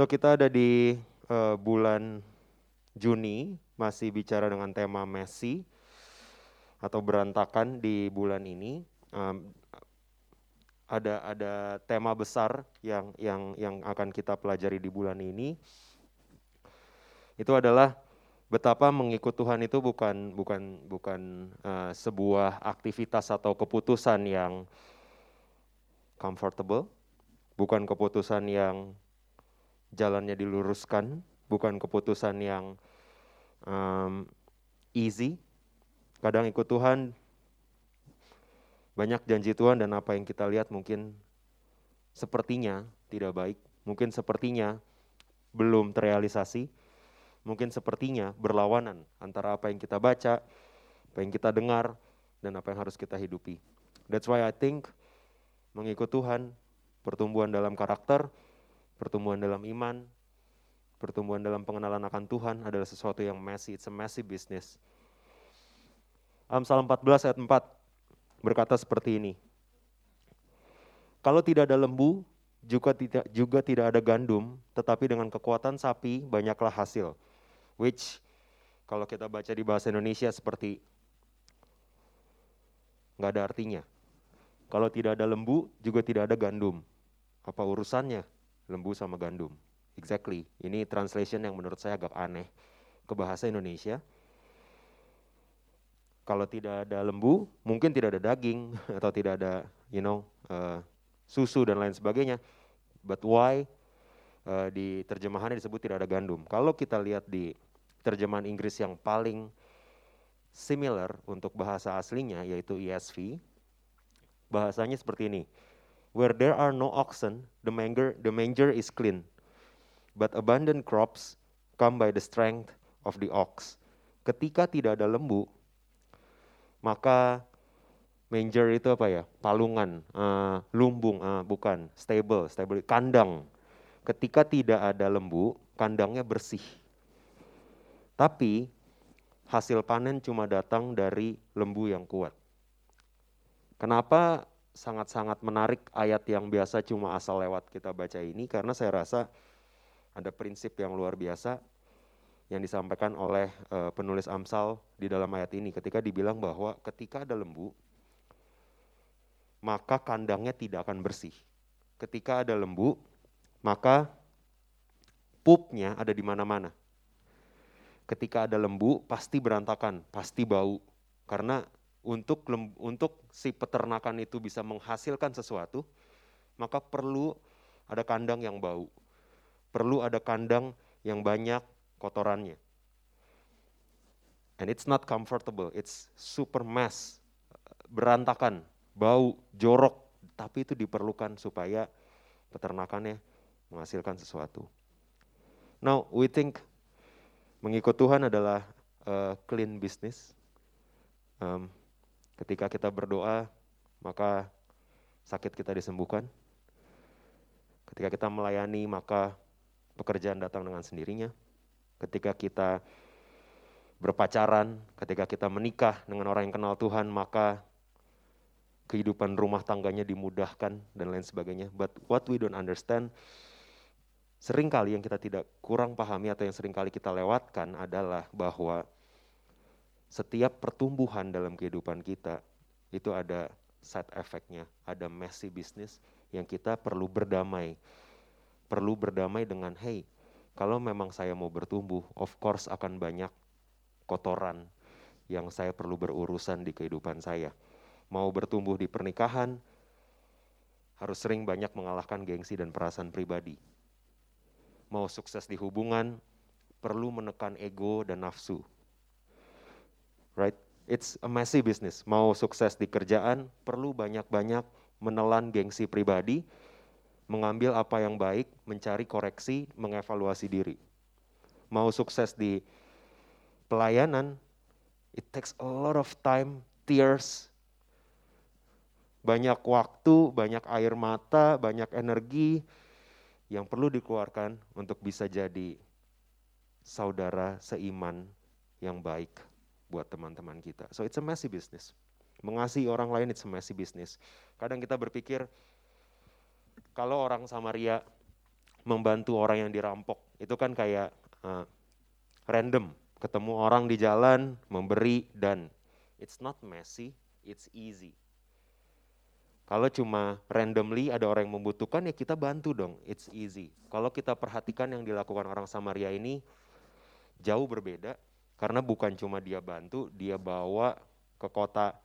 So kita ada di uh, bulan Juni masih bicara dengan tema Messi atau berantakan di bulan ini. Um, ada ada tema besar yang yang yang akan kita pelajari di bulan ini. Itu adalah betapa mengikut Tuhan itu bukan bukan bukan uh, sebuah aktivitas atau keputusan yang comfortable, bukan keputusan yang jalannya diluruskan, bukan keputusan yang um, easy. Kadang ikut Tuhan banyak janji Tuhan dan apa yang kita lihat mungkin sepertinya tidak baik, mungkin sepertinya belum terrealisasi, mungkin sepertinya berlawanan antara apa yang kita baca, apa yang kita dengar, dan apa yang harus kita hidupi. That's why I think mengikut Tuhan, pertumbuhan dalam karakter, pertumbuhan dalam iman, pertumbuhan dalam pengenalan akan Tuhan adalah sesuatu yang messy, it's a messy business. Amsal 14 ayat 4 berkata seperti ini. Kalau tidak ada lembu, juga tidak juga tidak ada gandum, tetapi dengan kekuatan sapi banyaklah hasil. Which kalau kita baca di bahasa Indonesia seperti nggak ada artinya. Kalau tidak ada lembu, juga tidak ada gandum. Apa urusannya lembu sama gandum? Exactly. Ini translation yang menurut saya agak aneh ke bahasa Indonesia. Kalau tidak ada lembu, mungkin tidak ada daging atau tidak ada, you know, uh, susu dan lain sebagainya. But why uh, di terjemahannya disebut tidak ada gandum? Kalau kita lihat di terjemahan Inggris yang paling similar untuk bahasa aslinya yaitu ESV, bahasanya seperti ini. Where there are no oxen, the manger, the manger is clean. But abundant crops come by the strength of the ox. Ketika tidak ada lembu, maka manger itu apa ya? Palungan, uh, lumbung, uh, bukan, stable, stable, kandang. Ketika tidak ada lembu, kandangnya bersih. Tapi hasil panen cuma datang dari lembu yang kuat. Kenapa sangat-sangat menarik ayat yang biasa cuma asal lewat kita baca ini? Karena saya rasa ada prinsip yang luar biasa yang disampaikan oleh uh, penulis Amsal di dalam ayat ini ketika dibilang bahwa ketika ada lembu maka kandangnya tidak akan bersih. Ketika ada lembu, maka pupnya ada di mana-mana. Ketika ada lembu pasti berantakan, pasti bau. Karena untuk untuk si peternakan itu bisa menghasilkan sesuatu, maka perlu ada kandang yang bau. Perlu ada kandang yang banyak kotorannya. And it's not comfortable, it's super mess, berantakan, bau, jorok, tapi itu diperlukan supaya peternakannya menghasilkan sesuatu. Now, we think mengikut Tuhan adalah uh, clean business. Um, ketika kita berdoa, maka sakit kita disembuhkan. Ketika kita melayani, maka pekerjaan datang dengan sendirinya. Ketika kita berpacaran, ketika kita menikah dengan orang yang kenal Tuhan, maka kehidupan rumah tangganya dimudahkan dan lain sebagainya. But what we don't understand, sering kali yang kita tidak kurang pahami atau yang sering kali kita lewatkan adalah bahwa setiap pertumbuhan dalam kehidupan kita itu ada side effect-nya, ada messy business yang kita perlu berdamai. Perlu berdamai dengan, hey, kalau memang saya mau bertumbuh, of course akan banyak kotoran yang saya perlu berurusan di kehidupan saya. Mau bertumbuh di pernikahan, harus sering banyak mengalahkan gengsi dan perasaan pribadi. Mau sukses di hubungan, perlu menekan ego dan nafsu. Right? It's a messy business. Mau sukses di kerjaan, perlu banyak-banyak menelan gengsi pribadi, mengambil apa yang baik, mencari koreksi, mengevaluasi diri. Mau sukses di pelayanan, it takes a lot of time, tears, banyak waktu, banyak air mata, banyak energi yang perlu dikeluarkan untuk bisa jadi saudara seiman yang baik buat teman-teman kita. So it's a messy business. Mengasihi orang lain it's a messy business. Kadang kita berpikir kalau orang Samaria membantu orang yang dirampok, itu kan kayak uh, random. Ketemu orang di jalan, memberi, dan it's not messy, it's easy. Kalau cuma randomly ada orang yang membutuhkan ya kita bantu dong, it's easy. Kalau kita perhatikan yang dilakukan orang Samaria ini jauh berbeda, karena bukan cuma dia bantu, dia bawa ke kota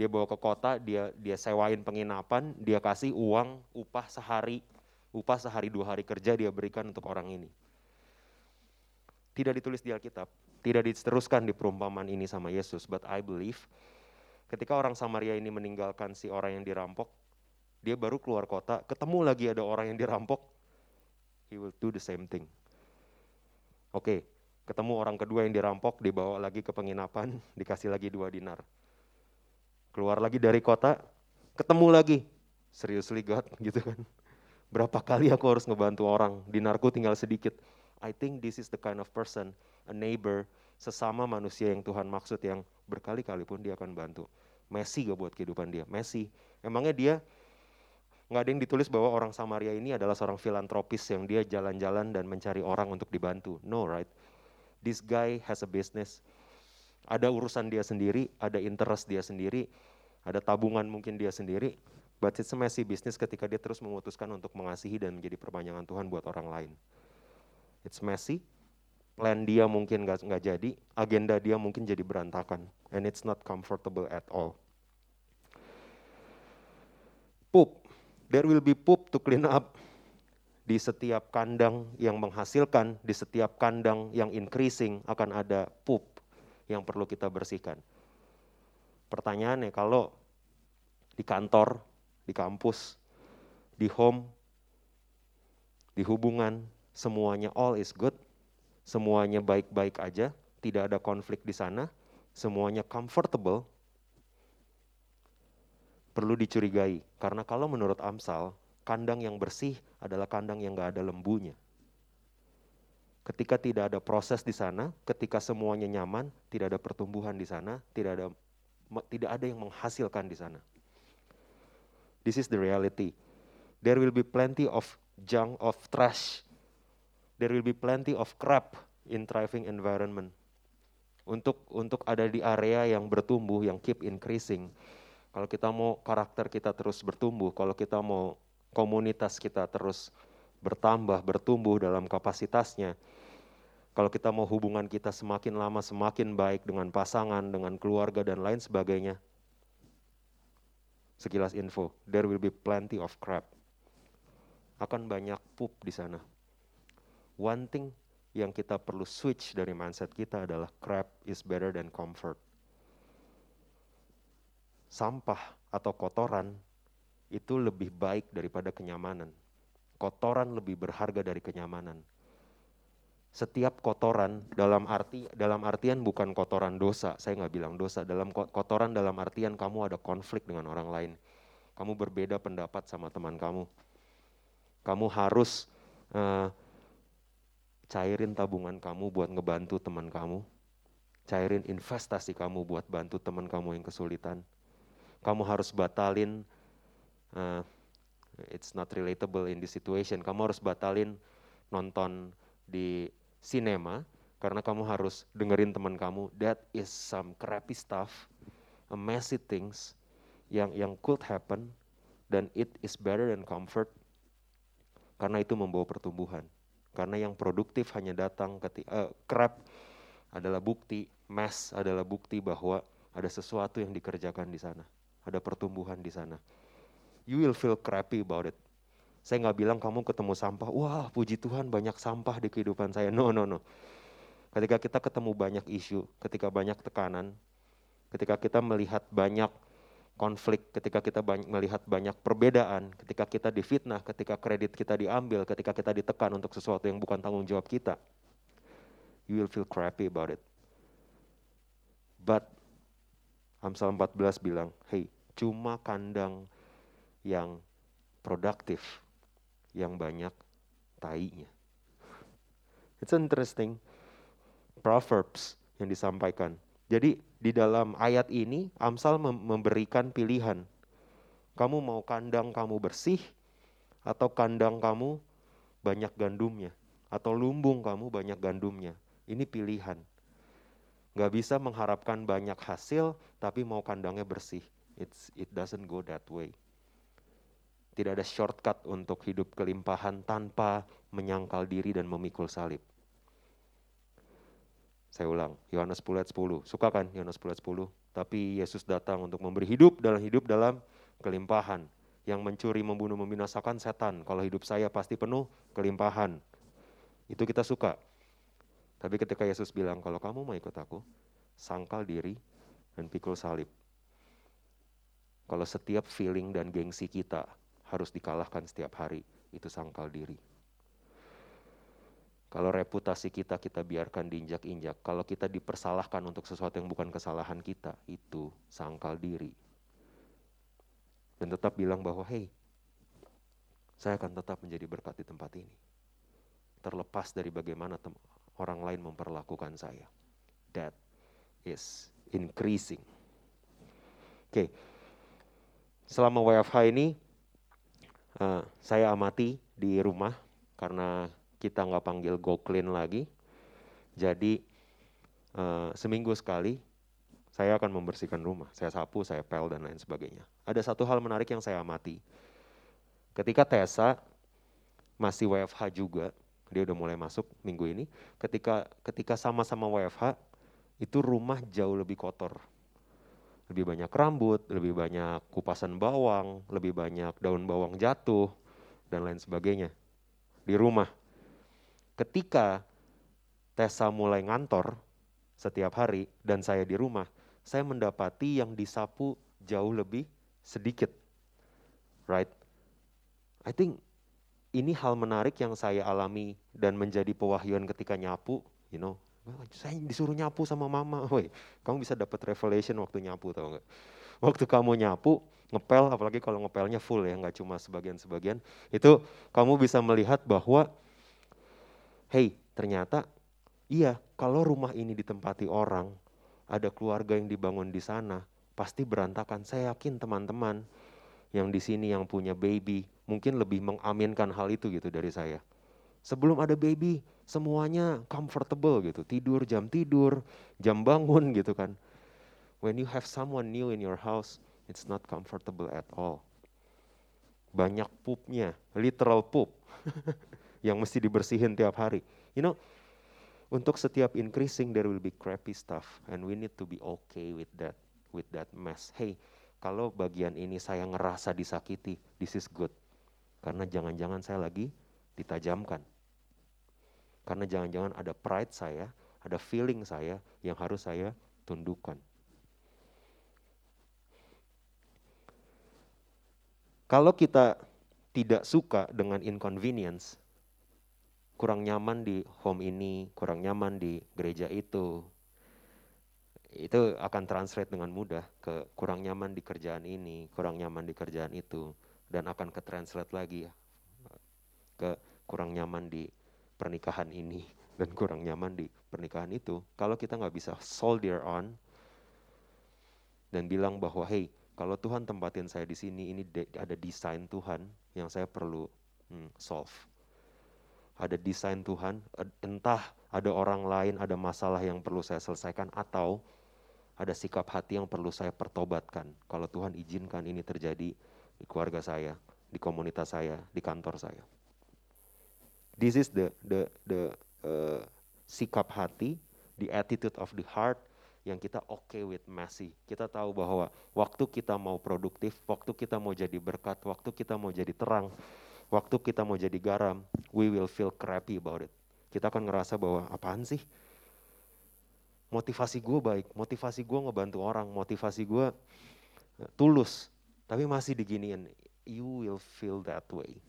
dia bawa ke kota, dia dia sewain penginapan, dia kasih uang upah sehari, upah sehari dua hari kerja dia berikan untuk orang ini. Tidak ditulis di Alkitab, tidak diteruskan di perumpamaan ini sama Yesus, but I believe ketika orang Samaria ini meninggalkan si orang yang dirampok, dia baru keluar kota, ketemu lagi ada orang yang dirampok, he will do the same thing. Oke, okay, ketemu orang kedua yang dirampok, dibawa lagi ke penginapan, dikasih lagi dua dinar keluar lagi dari kota, ketemu lagi. Seriously God gitu kan. Berapa kali aku harus ngebantu orang, dinarku tinggal sedikit. I think this is the kind of person, a neighbor, sesama manusia yang Tuhan maksud yang berkali-kali pun dia akan bantu. Messi gak buat kehidupan dia, Messi. Emangnya dia nggak ada yang ditulis bahwa orang Samaria ini adalah seorang filantropis yang dia jalan-jalan dan mencari orang untuk dibantu. No, right? This guy has a business ada urusan dia sendiri, ada interest dia sendiri, ada tabungan mungkin dia sendiri, but it's a messy business ketika dia terus memutuskan untuk mengasihi dan menjadi perpanjangan Tuhan buat orang lain. It's messy, plan dia mungkin nggak nggak jadi, agenda dia mungkin jadi berantakan, and it's not comfortable at all. Poop, there will be poop to clean up di setiap kandang yang menghasilkan, di setiap kandang yang increasing akan ada poop yang perlu kita bersihkan. Pertanyaannya kalau di kantor, di kampus, di home, di hubungan, semuanya all is good, semuanya baik-baik aja, tidak ada konflik di sana, semuanya comfortable, perlu dicurigai. Karena kalau menurut Amsal, kandang yang bersih adalah kandang yang gak ada lembunya. Ketika tidak ada proses di sana, ketika semuanya nyaman, tidak ada pertumbuhan di sana, tidak ada tidak ada yang menghasilkan di sana. This is the reality. There will be plenty of junk, of trash. There will be plenty of crap in thriving environment. Untuk untuk ada di area yang bertumbuh, yang keep increasing. Kalau kita mau karakter kita terus bertumbuh, kalau kita mau komunitas kita terus bertambah, bertumbuh dalam kapasitasnya, kalau kita mau hubungan kita semakin lama semakin baik dengan pasangan, dengan keluarga dan lain sebagainya. Sekilas info, there will be plenty of crap. Akan banyak pup di sana. One thing yang kita perlu switch dari mindset kita adalah crap is better than comfort. Sampah atau kotoran itu lebih baik daripada kenyamanan. Kotoran lebih berharga dari kenyamanan. Setiap kotoran dalam arti dalam artian bukan kotoran dosa. Saya nggak bilang dosa. Dalam kotoran dalam artian kamu ada konflik dengan orang lain. Kamu berbeda pendapat sama teman kamu. Kamu harus uh, cairin tabungan kamu buat ngebantu teman kamu. Cairin investasi kamu buat bantu teman kamu yang kesulitan. Kamu harus batalin uh, it's not relatable in this situation. Kamu harus batalin nonton di sinema karena kamu harus dengerin teman kamu. That is some crappy stuff a messy things yang yang could happen dan it is better than comfort karena itu membawa pertumbuhan. Karena yang produktif hanya datang ketika uh, crap adalah bukti mess adalah bukti bahwa ada sesuatu yang dikerjakan di sana ada pertumbuhan di sana you will feel crappy about it saya nggak bilang kamu ketemu sampah, wah puji Tuhan banyak sampah di kehidupan saya. No, no, no. Ketika kita ketemu banyak isu, ketika banyak tekanan, ketika kita melihat banyak konflik, ketika kita banyak, melihat banyak perbedaan, ketika kita difitnah, ketika kredit kita diambil, ketika kita ditekan untuk sesuatu yang bukan tanggung jawab kita, you will feel crappy about it. But Amsal 14 bilang, hey, cuma kandang yang produktif yang banyak tainya. It's interesting. Proverbs yang disampaikan. Jadi di dalam ayat ini Amsal memberikan pilihan. Kamu mau kandang kamu bersih atau kandang kamu banyak gandumnya atau lumbung kamu banyak gandumnya. Ini pilihan. Gak bisa mengharapkan banyak hasil tapi mau kandangnya bersih. It's, it doesn't go that way. Tidak ada shortcut untuk hidup kelimpahan tanpa menyangkal diri dan memikul salib. Saya ulang, Yohanes 10 ayat 10. Suka kan Yohanes 10 ayat 10? Tapi Yesus datang untuk memberi hidup dalam hidup dalam kelimpahan. Yang mencuri, membunuh, membinasakan setan. Kalau hidup saya pasti penuh kelimpahan. Itu kita suka. Tapi ketika Yesus bilang, kalau kamu mau ikut aku, sangkal diri dan pikul salib. Kalau setiap feeling dan gengsi kita harus dikalahkan setiap hari, itu sangkal diri. Kalau reputasi kita kita biarkan diinjak-injak, kalau kita dipersalahkan untuk sesuatu yang bukan kesalahan kita, itu sangkal diri. Dan tetap bilang bahwa, hey, saya akan tetap menjadi berkat di tempat ini. Terlepas dari bagaimana orang lain memperlakukan saya. That is increasing. Oke, okay. selama WFH ini, uh, saya amati di rumah karena kita nggak panggil go clean lagi. Jadi uh, seminggu sekali saya akan membersihkan rumah. Saya sapu, saya pel dan lain sebagainya. Ada satu hal menarik yang saya amati. Ketika Tessa masih WFH juga, dia udah mulai masuk minggu ini. Ketika ketika sama-sama WFH, itu rumah jauh lebih kotor. Lebih banyak rambut, lebih banyak kupasan bawang, lebih banyak daun bawang jatuh, dan lain sebagainya. Di rumah, ketika Tessa mulai ngantor setiap hari dan saya di rumah, saya mendapati yang disapu jauh lebih sedikit. Right? I think ini hal menarik yang saya alami dan menjadi pewahyuan ketika nyapu, you know. Saya disuruh nyapu sama mama, woi, kamu bisa dapat revelation waktu nyapu tau nggak? Waktu kamu nyapu, ngepel, apalagi kalau ngepelnya full ya, nggak cuma sebagian-sebagian, itu kamu bisa melihat bahwa hey ternyata iya kalau rumah ini ditempati orang, ada keluarga yang dibangun di sana, pasti berantakan. Saya yakin teman-teman yang di sini yang punya baby mungkin lebih mengaminkan hal itu gitu dari saya. Sebelum ada baby, semuanya comfortable gitu, tidur jam tidur, jam bangun gitu kan. When you have someone new in your house, it's not comfortable at all. Banyak poopnya, literal poop. yang mesti dibersihin tiap hari. You know, untuk setiap increasing there will be crappy stuff and we need to be okay with that with that mess. Hey, kalau bagian ini saya ngerasa disakiti, this is good. Karena jangan-jangan saya lagi ditajamkan. Karena jangan-jangan ada pride saya, ada feeling saya yang harus saya tundukkan. Kalau kita tidak suka dengan inconvenience, kurang nyaman di home ini, kurang nyaman di gereja itu, itu akan translate dengan mudah ke kurang nyaman di kerjaan ini, kurang nyaman di kerjaan itu, dan akan ke translate lagi ya ke kurang nyaman di pernikahan ini dan kurang nyaman di pernikahan itu. Kalau kita nggak bisa soldier on dan bilang bahwa hey kalau Tuhan tempatin saya di sini ini ada desain Tuhan yang saya perlu hmm, solve ada desain Tuhan, entah ada orang lain, ada masalah yang perlu saya selesaikan atau ada sikap hati yang perlu saya pertobatkan. Kalau Tuhan izinkan ini terjadi di keluarga saya, di komunitas saya, di kantor saya. This is the the the uh, sikap hati, the attitude of the heart yang kita okay with messy. Kita tahu bahwa waktu kita mau produktif, waktu kita mau jadi berkat, waktu kita mau jadi terang, waktu kita mau jadi garam, we will feel crappy about it. Kita akan ngerasa bahwa apaan sih? Motivasi gue baik, motivasi gue ngebantu orang, motivasi gue tulus, tapi masih diginiin, you will feel that way.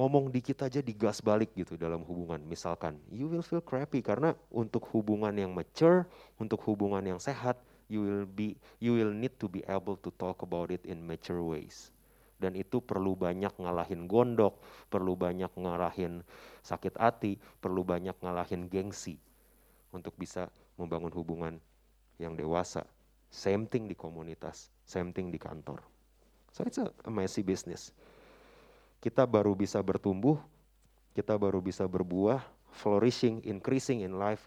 Ngomong dikit aja digas balik gitu dalam hubungan. Misalkan, you will feel crappy karena untuk hubungan yang mature, untuk hubungan yang sehat, you will be you will need to be able to talk about it in mature ways. Dan itu perlu banyak ngalahin gondok, perlu banyak ngalahin sakit hati, perlu banyak ngalahin gengsi untuk bisa membangun hubungan yang dewasa. Same thing di komunitas, same thing di kantor. So it's a, a messy business. Kita baru bisa bertumbuh, kita baru bisa berbuah, flourishing, increasing in life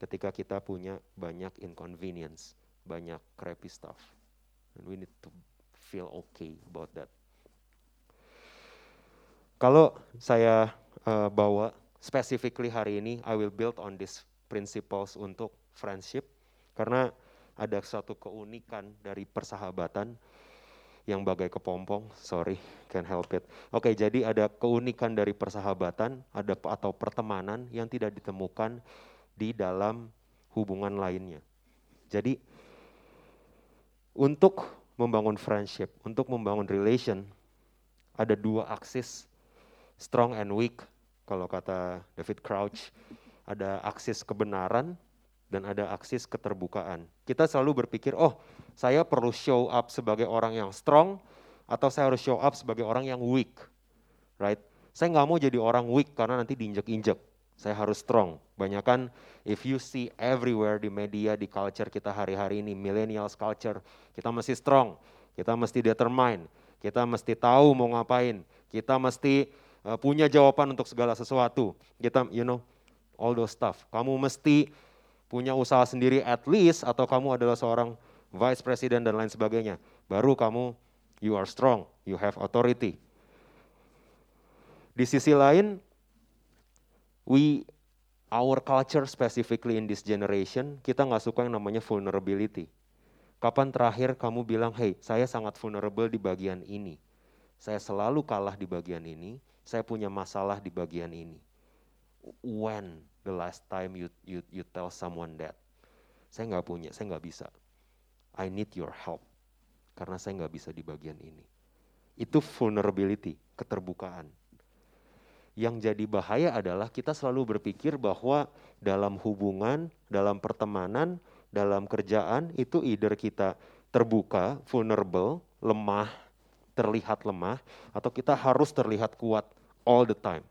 ketika kita punya banyak inconvenience, banyak crappy stuff. And we need to feel okay about that. Kalau saya uh, bawa specifically hari ini, I will build on these principles untuk friendship karena ada suatu keunikan dari persahabatan yang bagai kepompong, sorry, can't help it. Oke, jadi ada keunikan dari persahabatan, ada atau pertemanan yang tidak ditemukan di dalam hubungan lainnya. Jadi untuk membangun friendship, untuk membangun relation, ada dua aksis, strong and weak, kalau kata David Crouch, ada aksis kebenaran dan ada aksis keterbukaan. Kita selalu berpikir, oh saya perlu show up sebagai orang yang strong atau saya harus show up sebagai orang yang weak, right? Saya nggak mau jadi orang weak karena nanti diinjek-injek. Saya harus strong. Banyakan if you see everywhere di media, di culture kita hari-hari ini, millennials culture, kita mesti strong, kita mesti determine, kita mesti tahu mau ngapain, kita mesti uh, punya jawaban untuk segala sesuatu. Kita, you know, all those stuff. Kamu mesti punya usaha sendiri at least atau kamu adalah seorang vice president dan lain sebagainya. Baru kamu you are strong, you have authority. Di sisi lain, we our culture specifically in this generation, kita nggak suka yang namanya vulnerability. Kapan terakhir kamu bilang, hey, saya sangat vulnerable di bagian ini. Saya selalu kalah di bagian ini, saya punya masalah di bagian ini. When the last time you you you tell someone that saya nggak punya, saya nggak bisa. I need your help karena saya nggak bisa di bagian ini. Itu vulnerability, keterbukaan. Yang jadi bahaya adalah kita selalu berpikir bahwa dalam hubungan, dalam pertemanan, dalam kerjaan itu either kita terbuka, vulnerable, lemah, terlihat lemah, atau kita harus terlihat kuat all the time.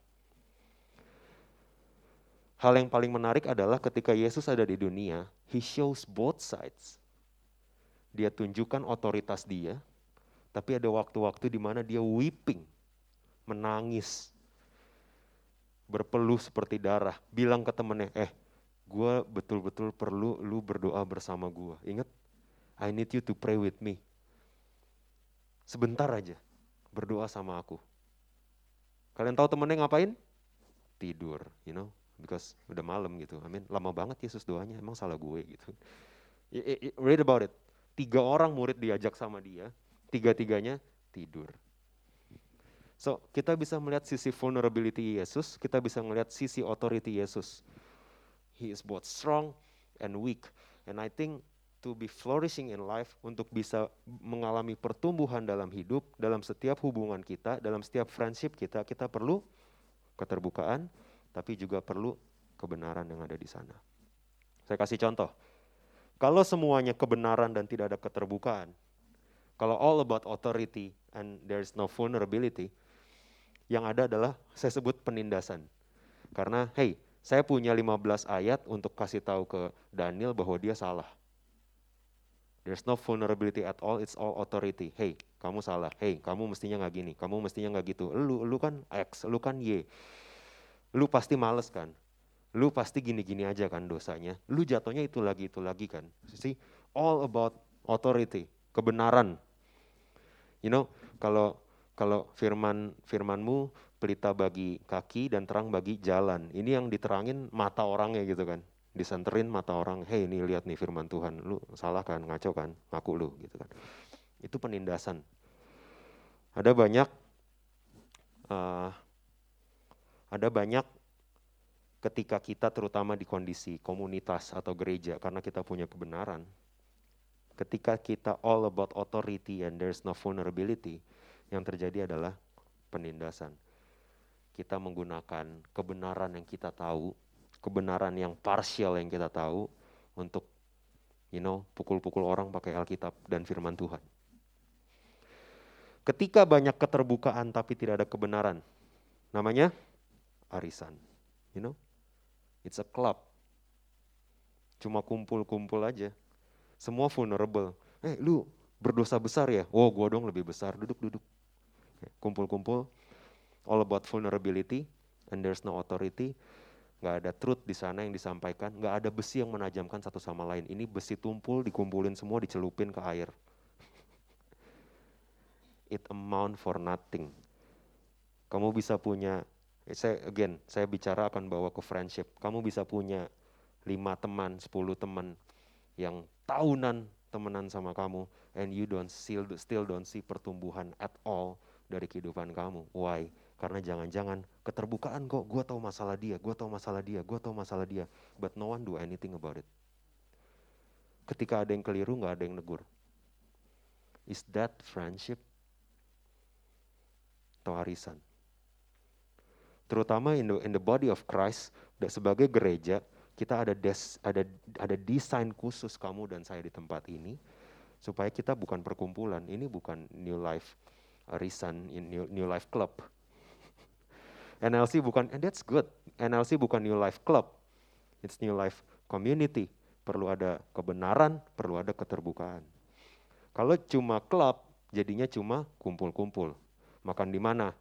Hal yang paling menarik adalah ketika Yesus ada di dunia, he shows both sides. Dia tunjukkan otoritas dia, tapi ada waktu-waktu di mana dia weeping, menangis, berpeluh seperti darah, bilang ke temennya, eh gue betul-betul perlu lu berdoa bersama gue. Ingat, I need you to pray with me. Sebentar aja, berdoa sama aku. Kalian tahu temennya ngapain? Tidur, you know because udah malam gitu. I mean, lama banget Yesus doanya, emang salah gue gitu. Read about it. Tiga orang murid diajak sama dia, tiga-tiganya tidur. So, kita bisa melihat sisi vulnerability Yesus, kita bisa melihat sisi authority Yesus. He is both strong and weak. And I think to be flourishing in life, untuk bisa mengalami pertumbuhan dalam hidup, dalam setiap hubungan kita, dalam setiap friendship kita, kita perlu keterbukaan, tapi juga perlu kebenaran yang ada di sana. Saya kasih contoh. Kalau semuanya kebenaran dan tidak ada keterbukaan, kalau all about authority and there is no vulnerability, yang ada adalah saya sebut penindasan. Karena hey, saya punya 15 ayat untuk kasih tahu ke Daniel bahwa dia salah. There's no vulnerability at all, it's all authority. Hey, kamu salah. Hey, kamu mestinya nggak gini, kamu mestinya nggak gitu. Lu, lu kan X, lu kan Y lu pasti males kan. Lu pasti gini-gini aja kan dosanya. Lu jatuhnya itu lagi, itu lagi kan. See, all about authority, kebenaran. You know, kalau kalau firman firmanmu pelita bagi kaki dan terang bagi jalan. Ini yang diterangin mata orangnya gitu kan. Disenterin mata orang, hei ini lihat nih firman Tuhan, lu salah kan, ngaco kan, ngaku lu gitu kan. Itu penindasan. Ada banyak uh, ada banyak ketika kita terutama di kondisi komunitas atau gereja karena kita punya kebenaran, ketika kita all about authority and there's no vulnerability, yang terjadi adalah penindasan. Kita menggunakan kebenaran yang kita tahu, kebenaran yang partial yang kita tahu untuk you know, pukul-pukul orang pakai Alkitab dan firman Tuhan. Ketika banyak keterbukaan tapi tidak ada kebenaran, namanya arisan. You know, it's a club. Cuma kumpul-kumpul aja. Semua vulnerable. Eh, lu berdosa besar ya? Oh, gua dong lebih besar. Duduk-duduk. Kumpul-kumpul. All about vulnerability and there's no authority nggak ada truth di sana yang disampaikan, nggak ada besi yang menajamkan satu sama lain. Ini besi tumpul, dikumpulin semua, dicelupin ke air. It amount for nothing. Kamu bisa punya, eh, saya again, saya bicara akan bawa ke friendship. Kamu bisa punya lima teman, sepuluh teman yang tahunan temenan sama kamu, and you don't still still don't see pertumbuhan at all dari kehidupan kamu. Why? Karena jangan-jangan keterbukaan kok, gue tahu masalah dia, gue tahu masalah dia, gue tahu masalah dia, but no one do anything about it. Ketika ada yang keliru, nggak ada yang negur. Is that friendship? Atau arisan? Terutama in the, in the body of Christ, sebagai gereja, kita ada des, ada ada desain khusus kamu dan saya di tempat ini supaya kita bukan perkumpulan. Ini bukan New Life Arisan, New, New Life Club NLC bukan, and that's good. NLC bukan New Life Club. It's New Life Community. Perlu ada kebenaran, perlu ada keterbukaan. Kalau cuma klub, jadinya cuma kumpul-kumpul. Makan di mana?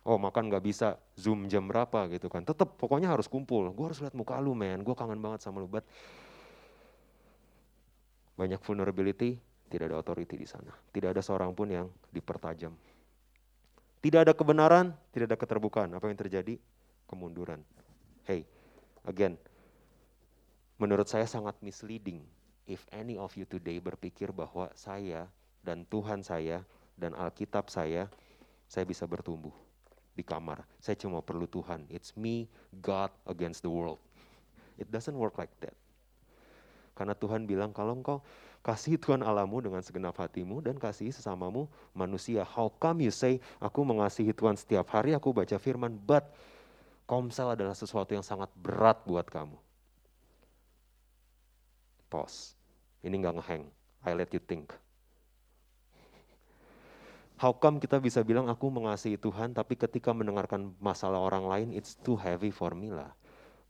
Oh makan nggak bisa zoom jam berapa gitu kan. Tetap pokoknya harus kumpul. Gue harus lihat muka lu men, gue kangen banget sama lu. But banyak vulnerability, tidak ada authority di sana. Tidak ada seorang pun yang dipertajam. Tidak ada kebenaran, tidak ada keterbukaan. Apa yang terjadi? Kemunduran. Hey, again, menurut saya sangat misleading if any of you today berpikir bahwa saya dan Tuhan saya dan Alkitab saya, saya bisa bertumbuh di kamar. Saya cuma perlu Tuhan. It's me, God against the world. It doesn't work like that. Karena Tuhan bilang kalau engkau kasih Tuhan Allahmu dengan segenap hatimu dan kasih sesamamu manusia. How come you say, aku mengasihi Tuhan setiap hari, aku baca firman, but komsel adalah sesuatu yang sangat berat buat kamu. Pause. Ini nggak ngeheng. I let you think. How come kita bisa bilang aku mengasihi Tuhan, tapi ketika mendengarkan masalah orang lain, it's too heavy for me lah.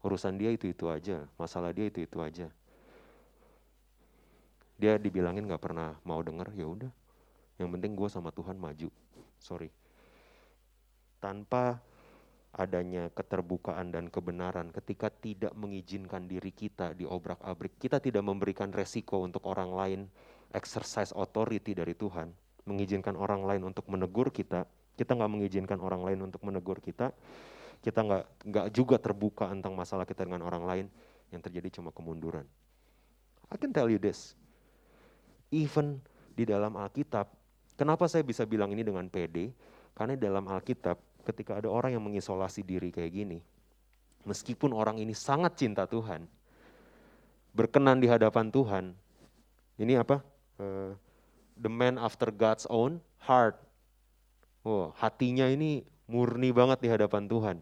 Urusan dia itu-itu aja, masalah dia itu-itu aja. Dia dibilangin nggak pernah mau denger ya udah. Yang penting gue sama Tuhan maju. Sorry. Tanpa adanya keterbukaan dan kebenaran ketika tidak mengizinkan diri kita diobrak-abrik kita tidak memberikan resiko untuk orang lain exercise authority dari Tuhan mengizinkan orang lain untuk menegur kita kita nggak mengizinkan orang lain untuk menegur kita kita nggak nggak juga terbuka tentang masalah kita dengan orang lain yang terjadi cuma kemunduran I can tell you this even di dalam Alkitab. Kenapa saya bisa bilang ini dengan PD? Karena dalam Alkitab ketika ada orang yang mengisolasi diri kayak gini, meskipun orang ini sangat cinta Tuhan, berkenan di hadapan Tuhan, ini apa? Uh, the man after God's own heart. Oh, hatinya ini murni banget di hadapan Tuhan.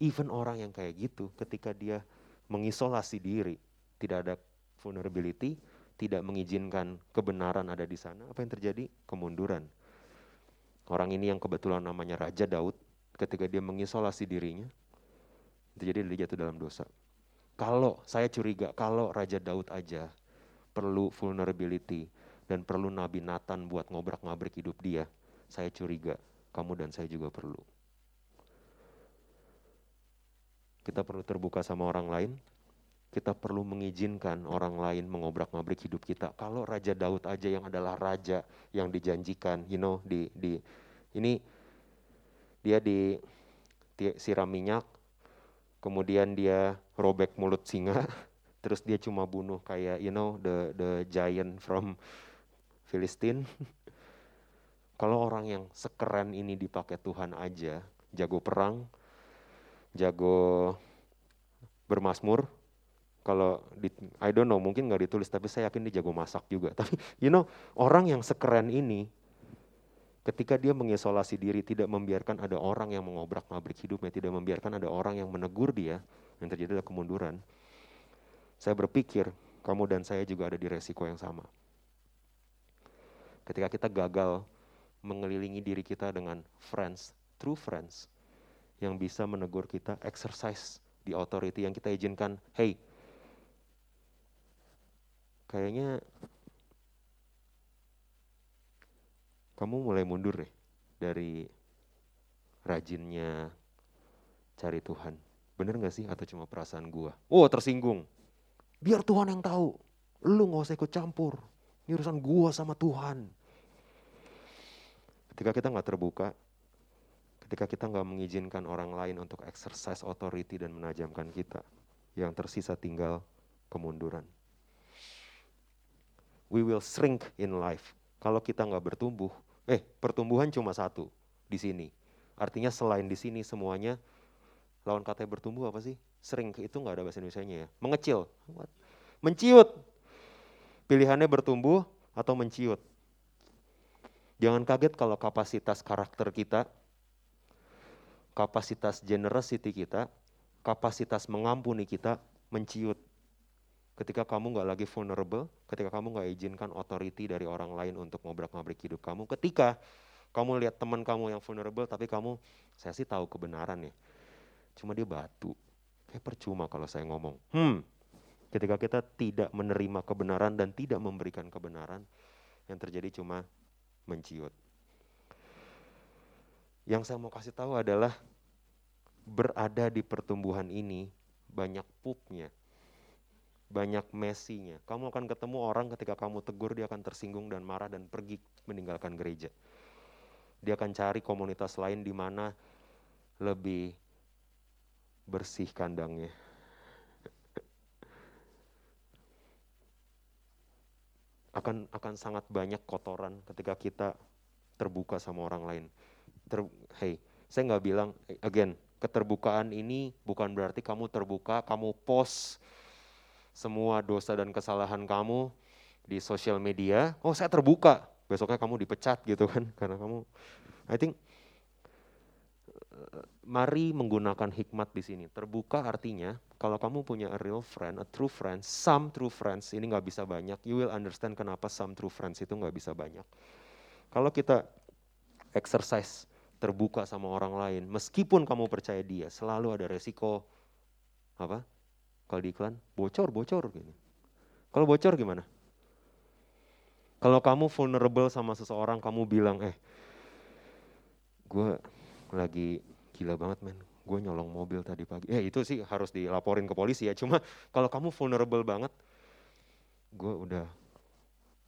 Even orang yang kayak gitu, ketika dia mengisolasi diri, tidak ada vulnerability, tidak mengizinkan kebenaran ada di sana, apa yang terjadi? Kemunduran. Orang ini yang kebetulan namanya Raja Daud, ketika dia mengisolasi dirinya, terjadi dia jatuh dalam dosa. Kalau saya curiga, kalau Raja Daud aja perlu vulnerability dan perlu Nabi Nathan buat ngobrak-ngabrik hidup dia, saya curiga kamu dan saya juga perlu. Kita perlu terbuka sama orang lain, kita perlu mengizinkan orang lain mengobrak-ngabrik hidup kita. Kalau Raja Daud aja yang adalah raja yang dijanjikan, you know, di di ini dia di siram minyak, kemudian dia robek mulut singa, terus dia cuma bunuh kayak you know the the giant from Filistin. Kalau orang yang sekeren ini dipakai Tuhan aja, jago perang, jago bermasmur, kalau di, I don't know mungkin nggak ditulis tapi saya yakin dia jago masak juga tapi you know orang yang sekeren ini ketika dia mengisolasi diri tidak membiarkan ada orang yang mengobrak-ngabrik hidupnya tidak membiarkan ada orang yang menegur dia yang terjadi adalah kemunduran saya berpikir kamu dan saya juga ada di resiko yang sama ketika kita gagal mengelilingi diri kita dengan friends true friends yang bisa menegur kita exercise di authority yang kita izinkan hey kayaknya kamu mulai mundur deh dari rajinnya cari Tuhan. Bener gak sih atau cuma perasaan gua? Oh tersinggung. Biar Tuhan yang tahu. Lu gak usah ikut campur. Ini urusan gua sama Tuhan. Ketika kita gak terbuka, ketika kita gak mengizinkan orang lain untuk exercise authority dan menajamkan kita, yang tersisa tinggal kemunduran we will shrink in life. Kalau kita nggak bertumbuh, eh pertumbuhan cuma satu di sini. Artinya selain di sini semuanya lawan kata bertumbuh apa sih? Shrink itu nggak ada bahasa Indonesia-nya ya. Mengecil, menciut. Pilihannya bertumbuh atau menciut. Jangan kaget kalau kapasitas karakter kita, kapasitas generosity kita, kapasitas mengampuni kita menciut ketika kamu nggak lagi vulnerable, ketika kamu nggak izinkan authority dari orang lain untuk ngobrak-ngabrik hidup kamu, ketika kamu lihat teman kamu yang vulnerable, tapi kamu, saya sih tahu kebenaran ya, cuma dia batu, kayak percuma kalau saya ngomong. Hmm, ketika kita tidak menerima kebenaran dan tidak memberikan kebenaran, yang terjadi cuma menciut. Yang saya mau kasih tahu adalah berada di pertumbuhan ini banyak pupnya banyak mesinya. Kamu akan ketemu orang ketika kamu tegur dia akan tersinggung dan marah dan pergi meninggalkan gereja. Dia akan cari komunitas lain di mana lebih bersih kandangnya. Akan akan sangat banyak kotoran ketika kita terbuka sama orang lain. Ter, hey, saya nggak bilang again keterbukaan ini bukan berarti kamu terbuka, kamu post semua dosa dan kesalahan kamu di sosial media, oh saya terbuka, besoknya kamu dipecat gitu kan, karena kamu, I think, mari menggunakan hikmat di sini. Terbuka artinya, kalau kamu punya a real friend, a true friend, some true friends, ini nggak bisa banyak, you will understand kenapa some true friends itu nggak bisa banyak. Kalau kita exercise terbuka sama orang lain, meskipun kamu percaya dia, selalu ada resiko apa? Kalau di iklan, bocor, bocor. Gitu. Kalau bocor gimana? Kalau kamu vulnerable sama seseorang, kamu bilang, eh, gue lagi gila banget men, gue nyolong mobil tadi pagi. Eh itu sih harus dilaporin ke polisi ya. Cuma kalau kamu vulnerable banget, gue udah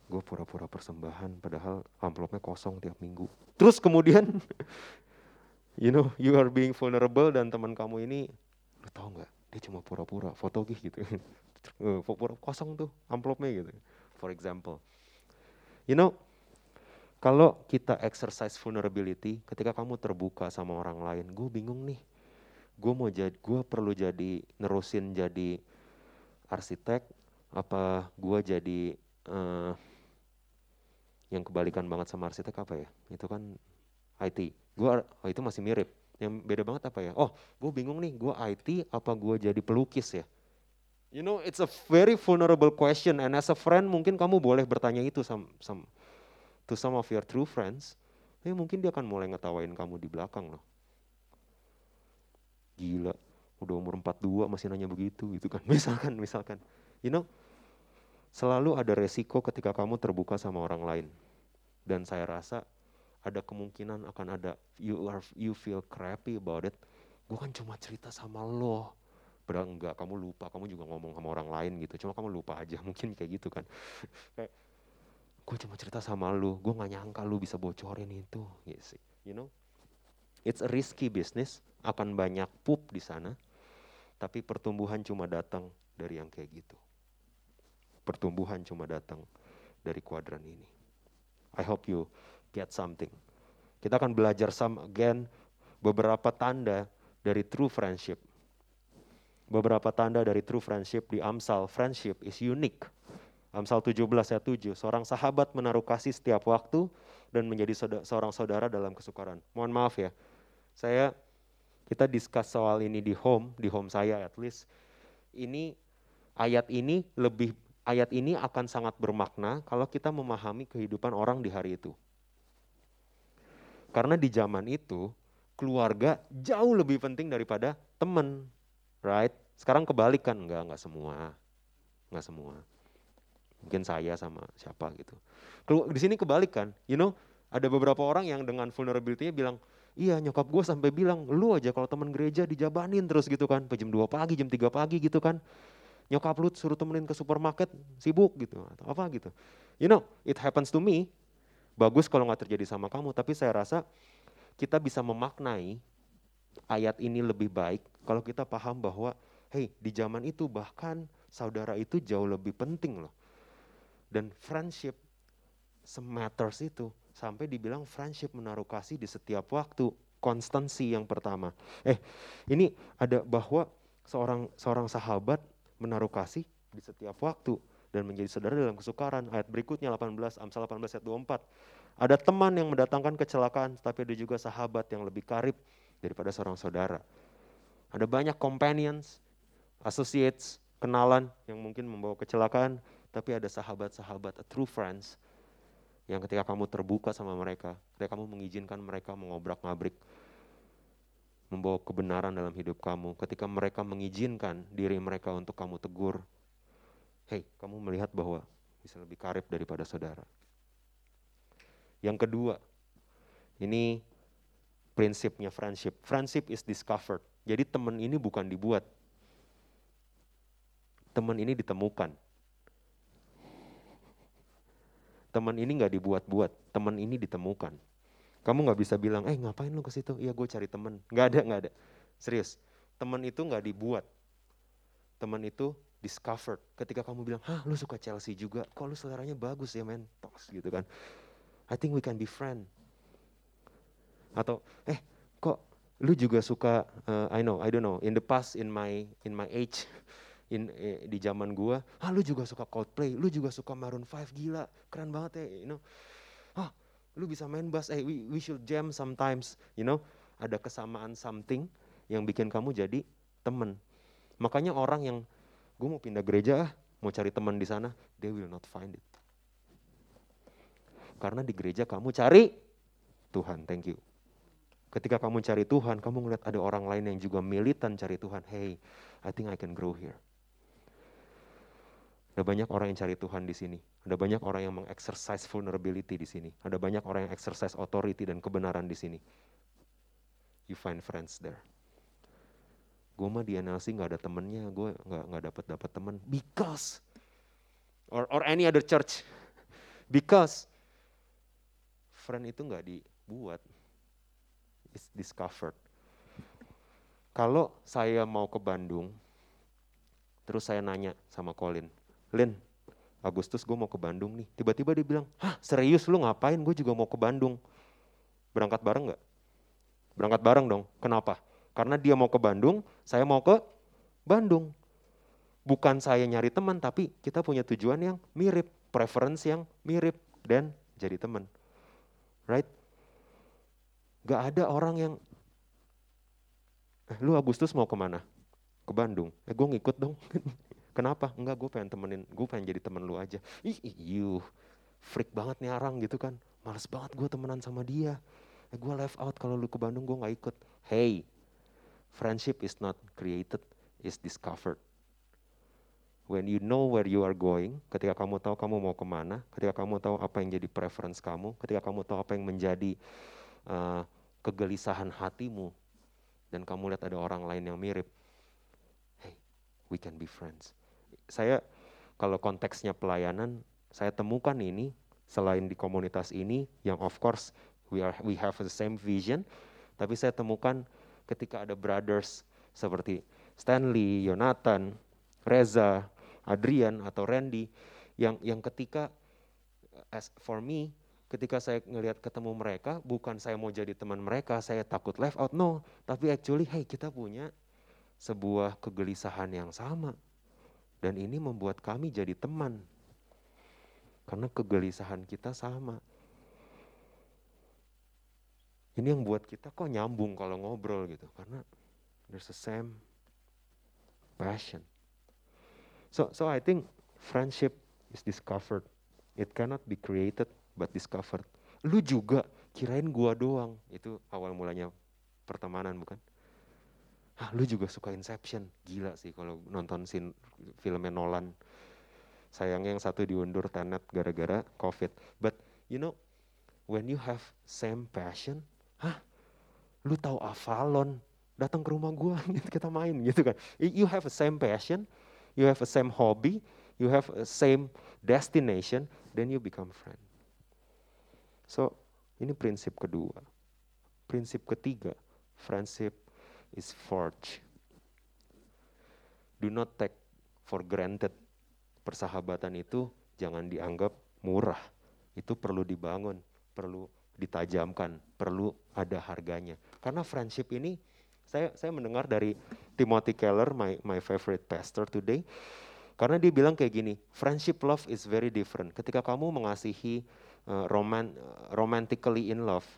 gue pura-pura persembahan padahal amplopnya kosong tiap minggu. Terus kemudian, you know, you are being vulnerable dan teman kamu ini, lu tau nggak? dia cuma pura-pura foto gitu eh, pura kosong tuh amplopnya gitu for example you know kalau kita exercise vulnerability ketika kamu terbuka sama orang lain gue bingung nih gue mau jadi gue perlu jadi nerusin jadi arsitek apa gue jadi uh, yang kebalikan banget sama arsitek apa ya itu kan IT gue oh, itu masih mirip yang beda banget apa ya? Oh, gue bingung nih, gue IT apa gue jadi pelukis ya? You know, it's a very vulnerable question and as a friend mungkin kamu boleh bertanya itu some, some, to some of your true friends. Tapi mungkin dia akan mulai ngetawain kamu di belakang loh. Gila, udah umur 42 masih nanya begitu gitu kan. Misalkan, misalkan. You know, selalu ada resiko ketika kamu terbuka sama orang lain. Dan saya rasa ada kemungkinan akan ada you are you feel crappy about it gue kan cuma cerita sama lo padahal enggak kamu lupa kamu juga ngomong sama orang lain gitu cuma kamu lupa aja mungkin kayak gitu kan gue cuma cerita sama lo gue gak nyangka lo bisa bocorin itu gitu you know it's a risky business akan banyak pup di sana tapi pertumbuhan cuma datang dari yang kayak gitu pertumbuhan cuma datang dari kuadran ini I hope you get something. Kita akan belajar some again beberapa tanda dari true friendship. beberapa tanda dari true friendship di Amsal. Friendship is unique. Amsal 17 ayat 7, seorang sahabat menaruh kasih setiap waktu dan menjadi seorang saudara dalam kesukaran. Mohon maaf ya, saya kita discuss soal ini di home, di home saya at least. Ini ayat ini lebih ayat ini akan sangat bermakna kalau kita memahami kehidupan orang di hari itu. Karena di zaman itu keluarga jauh lebih penting daripada teman, right? Sekarang kebalikan, enggak, enggak semua, enggak semua. Mungkin saya sama siapa gitu. Di sini kebalikan, you know, ada beberapa orang yang dengan vulnerability-nya bilang, iya nyokap gue sampai bilang, lu aja kalau teman gereja dijabanin terus gitu kan, jam 2 pagi, jam 3 pagi gitu kan. Nyokap lu suruh temenin ke supermarket, sibuk gitu, atau apa gitu. You know, it happens to me, bagus kalau nggak terjadi sama kamu, tapi saya rasa kita bisa memaknai ayat ini lebih baik kalau kita paham bahwa, hey di zaman itu bahkan saudara itu jauh lebih penting loh. Dan friendship sematters itu sampai dibilang friendship menaruh kasih di setiap waktu, konstansi yang pertama. Eh, ini ada bahwa seorang seorang sahabat menaruh kasih di setiap waktu dan menjadi saudara dalam kesukaran. Ayat berikutnya 18, Amsal 18 ayat 24. Ada teman yang mendatangkan kecelakaan, tapi ada juga sahabat yang lebih karib daripada seorang saudara. Ada banyak companions, associates, kenalan yang mungkin membawa kecelakaan, tapi ada sahabat-sahabat, true friends, yang ketika kamu terbuka sama mereka, ketika kamu mengizinkan mereka mengobrak-ngabrik, membawa kebenaran dalam hidup kamu, ketika mereka mengizinkan diri mereka untuk kamu tegur, hey, kamu melihat bahwa bisa lebih karib daripada saudara. Yang kedua, ini prinsipnya friendship. Friendship is discovered. Jadi teman ini bukan dibuat. Teman ini ditemukan. Teman ini nggak dibuat-buat, teman ini ditemukan. Kamu nggak bisa bilang, eh ngapain lu ke situ? Iya gue cari teman. Nggak ada, nggak ada. Serius, teman itu nggak dibuat. Teman itu discovered. Ketika kamu bilang, hah lu suka Chelsea juga, kok lu seleranya bagus ya men, tos gitu kan. I think we can be friend. Atau, eh kok lu juga suka, uh, I know, I don't know, in the past, in my in my age, in eh, di zaman gua, ah lu juga suka Coldplay, lu juga suka Maroon 5, gila, keren banget ya, you know. Ah, lu bisa main bass, eh we, we should jam sometimes, you know. Ada kesamaan something yang bikin kamu jadi temen. Makanya orang yang gue mau pindah gereja ah, mau cari teman di sana, they will not find it. Karena di gereja kamu cari Tuhan, thank you. Ketika kamu cari Tuhan, kamu ngeliat ada orang lain yang juga militan cari Tuhan. Hey, I think I can grow here. Ada banyak orang yang cari Tuhan di sini. Ada banyak orang yang mengexercise vulnerability di sini. Ada banyak orang yang exercise authority dan kebenaran di sini. You find friends there. Gue mah di NLC nggak ada temennya. Gue nggak nggak dapat dapat temen. Because. Or or any other church. Because. Friend itu nggak dibuat. It's discovered. Kalau saya mau ke Bandung terus saya nanya sama Colin Lin Agustus gue mau ke Bandung nih tiba-tiba dia bilang hah serius lu ngapain gue juga mau ke Bandung berangkat bareng nggak berangkat bareng dong kenapa karena dia mau ke Bandung, saya mau ke Bandung. Bukan saya nyari teman, tapi kita punya tujuan yang mirip, preference yang mirip, dan jadi teman. Right? Gak ada orang yang, eh, lu Agustus mau ke mana? Ke Bandung. Eh gue ngikut dong. Kenapa? Enggak, gue pengen temenin, gue pengen jadi temen lu aja. Ih, you freak banget nih orang gitu kan. Males banget gue temenan sama dia. Eh, gue left out kalau lu ke Bandung gue gak ikut. Hey, Friendship is not created, is discovered. When you know where you are going, ketika kamu tahu kamu mau ke mana, ketika kamu tahu apa yang jadi preference kamu, ketika kamu tahu apa yang menjadi uh, kegelisahan hatimu, dan kamu lihat ada orang lain yang mirip, hey, we can be friends. Saya kalau konteksnya pelayanan, saya temukan ini selain di komunitas ini yang of course we are we have the same vision, tapi saya temukan ketika ada brothers seperti Stanley, Jonathan, Reza, Adrian atau Randy yang yang ketika as for me ketika saya ngelihat ketemu mereka bukan saya mau jadi teman mereka saya takut left out no tapi actually hey kita punya sebuah kegelisahan yang sama. Dan ini membuat kami jadi teman. Karena kegelisahan kita sama. Ini yang buat kita kok nyambung kalau ngobrol gitu. Karena there's the same passion. So, so I think friendship is discovered. It cannot be created but discovered. Lu juga kirain gua doang. Itu awal mulanya pertemanan bukan? Ah lu juga suka Inception. Gila sih kalau nonton sin filmnya Nolan. Sayangnya yang satu diundur Tenet gara-gara COVID. But you know when you have same passion hah? Lu tahu Avalon? Datang ke rumah gua kita main gitu kan. You have a same passion you have a same hobby you have a same destination then you become friend. So ini prinsip kedua. Prinsip ketiga friendship is forged. Do not take for granted. Persahabatan itu jangan dianggap murah. Itu perlu dibangun, perlu ditajamkan, perlu ada harganya. Karena friendship ini saya saya mendengar dari Timothy Keller, my my favorite pastor today. Karena dia bilang kayak gini, friendship love is very different. Ketika kamu mengasihi uh, roman romantically in love,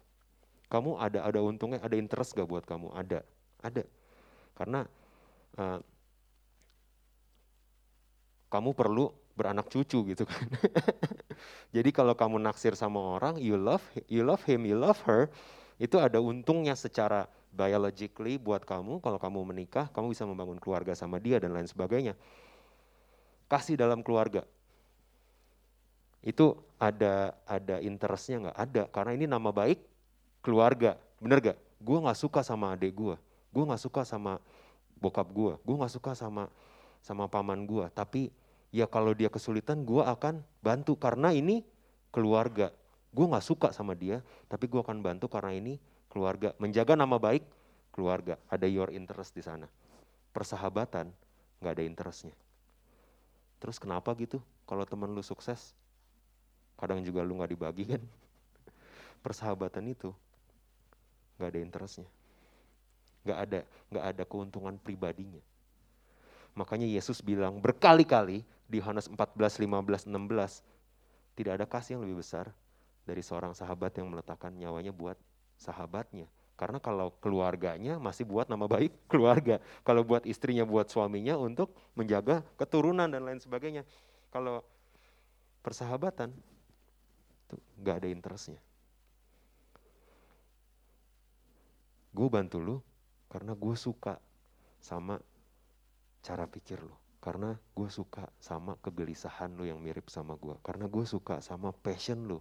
kamu ada ada untungnya, ada interest gak buat kamu? Ada. Ada. Karena uh, kamu perlu beranak cucu gitu kan. Jadi kalau kamu naksir sama orang, you love you love him, you love her, itu ada untungnya secara biologically buat kamu kalau kamu menikah, kamu bisa membangun keluarga sama dia dan lain sebagainya. Kasih dalam keluarga. Itu ada ada interestnya nggak? Ada, karena ini nama baik keluarga. Bener gak? Gue nggak suka sama adik gue gue nggak suka sama bokap gue, gue nggak suka sama sama paman gue, tapi ya kalau dia kesulitan gue akan bantu karena ini keluarga. Gue nggak suka sama dia, tapi gue akan bantu karena ini keluarga. Menjaga nama baik keluarga, ada your interest di sana. Persahabatan nggak ada interestnya. Terus kenapa gitu? Kalau teman lu sukses, kadang juga lu nggak dibagi kan? Persahabatan itu nggak ada interestnya nggak ada nggak ada keuntungan pribadinya. Makanya Yesus bilang berkali-kali di Yohanes 14, 15, 16, tidak ada kasih yang lebih besar dari seorang sahabat yang meletakkan nyawanya buat sahabatnya. Karena kalau keluarganya masih buat nama baik keluarga. Kalau buat istrinya, buat suaminya untuk menjaga keturunan dan lain sebagainya. Kalau persahabatan, itu nggak ada interestnya. Gue bantu lu, karena gue suka sama cara pikir lo. Karena gue suka sama kegelisahan lo yang mirip sama gue. Karena gue suka sama passion lo.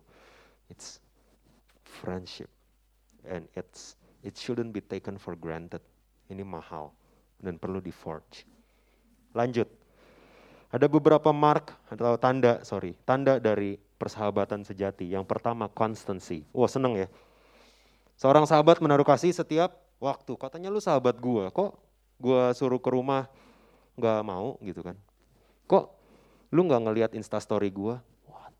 It's friendship. And it's it shouldn't be taken for granted. Ini mahal dan perlu di forge. Lanjut. Ada beberapa mark atau tanda, sorry, tanda dari persahabatan sejati. Yang pertama, constancy. Wah seneng ya. Seorang sahabat menaruh kasih setiap waktu. Katanya lu sahabat gua, kok gua suruh ke rumah nggak mau gitu kan? Kok lu nggak ngelihat instastory? What?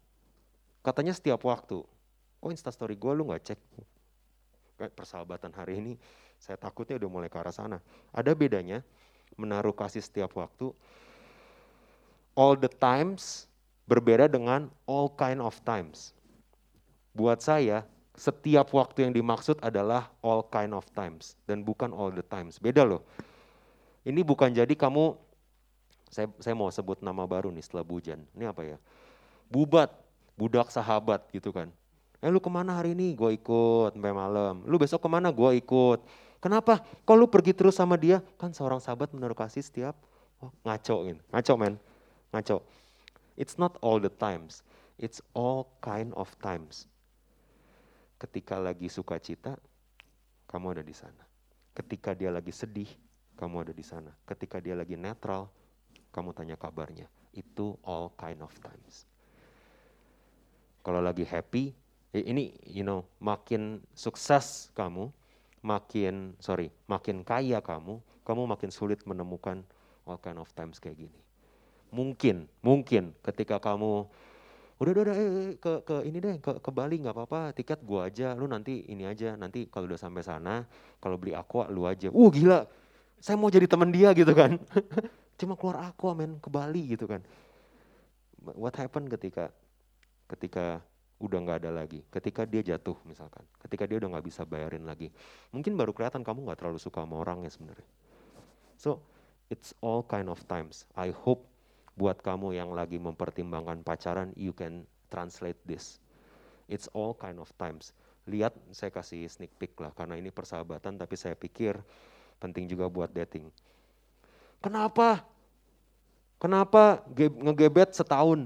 Katanya setiap waktu. Kok instastory gua lu nggak cek? Kayak persahabatan hari ini, saya takutnya udah mulai ke arah sana. Ada bedanya menaruh kasih setiap waktu. All the times berbeda dengan all kind of times. Buat saya, setiap waktu yang dimaksud adalah all kind of times dan bukan all the times. Beda loh. Ini bukan jadi kamu saya saya mau sebut nama baru nih setelah Bujan. Ini apa ya? Bubat, budak sahabat gitu kan. Eh lu ke mana hari ini? Gue ikut sampai malam. Lu besok ke mana? Gue ikut. Kenapa? Kok lu pergi terus sama dia? Kan seorang sahabat menaruh kasih setiap oh, ngaco gitu. Ngaco men. Ngaco. It's not all the times. It's all kind of times ketika lagi sukacita, kamu ada di sana. Ketika dia lagi sedih, kamu ada di sana. Ketika dia lagi netral, kamu tanya kabarnya. Itu all kind of times. Kalau lagi happy, ini you know, makin sukses kamu, makin sorry, makin kaya kamu, kamu makin sulit menemukan all kind of times kayak gini. Mungkin, mungkin ketika kamu udah udah, udah eh, eh, ke ke ini deh ke ke Bali nggak apa-apa tiket gua aja lu nanti ini aja nanti kalau udah sampai sana kalau beli aqua lu aja uh gila saya mau jadi teman dia gitu kan. Cuma keluar aku amin ke Bali gitu kan. What happened ketika ketika udah nggak ada lagi. Ketika dia jatuh misalkan, ketika dia udah nggak bisa bayarin lagi, mungkin baru kelihatan kamu nggak terlalu suka sama orangnya sebenarnya. So it's all kind of times. I hope buat kamu yang lagi mempertimbangkan pacaran, you can translate this. It's all kind of times. Lihat, saya kasih sneak peek lah, karena ini persahabatan, tapi saya pikir penting juga buat dating. Kenapa? Kenapa ngegebet setahun?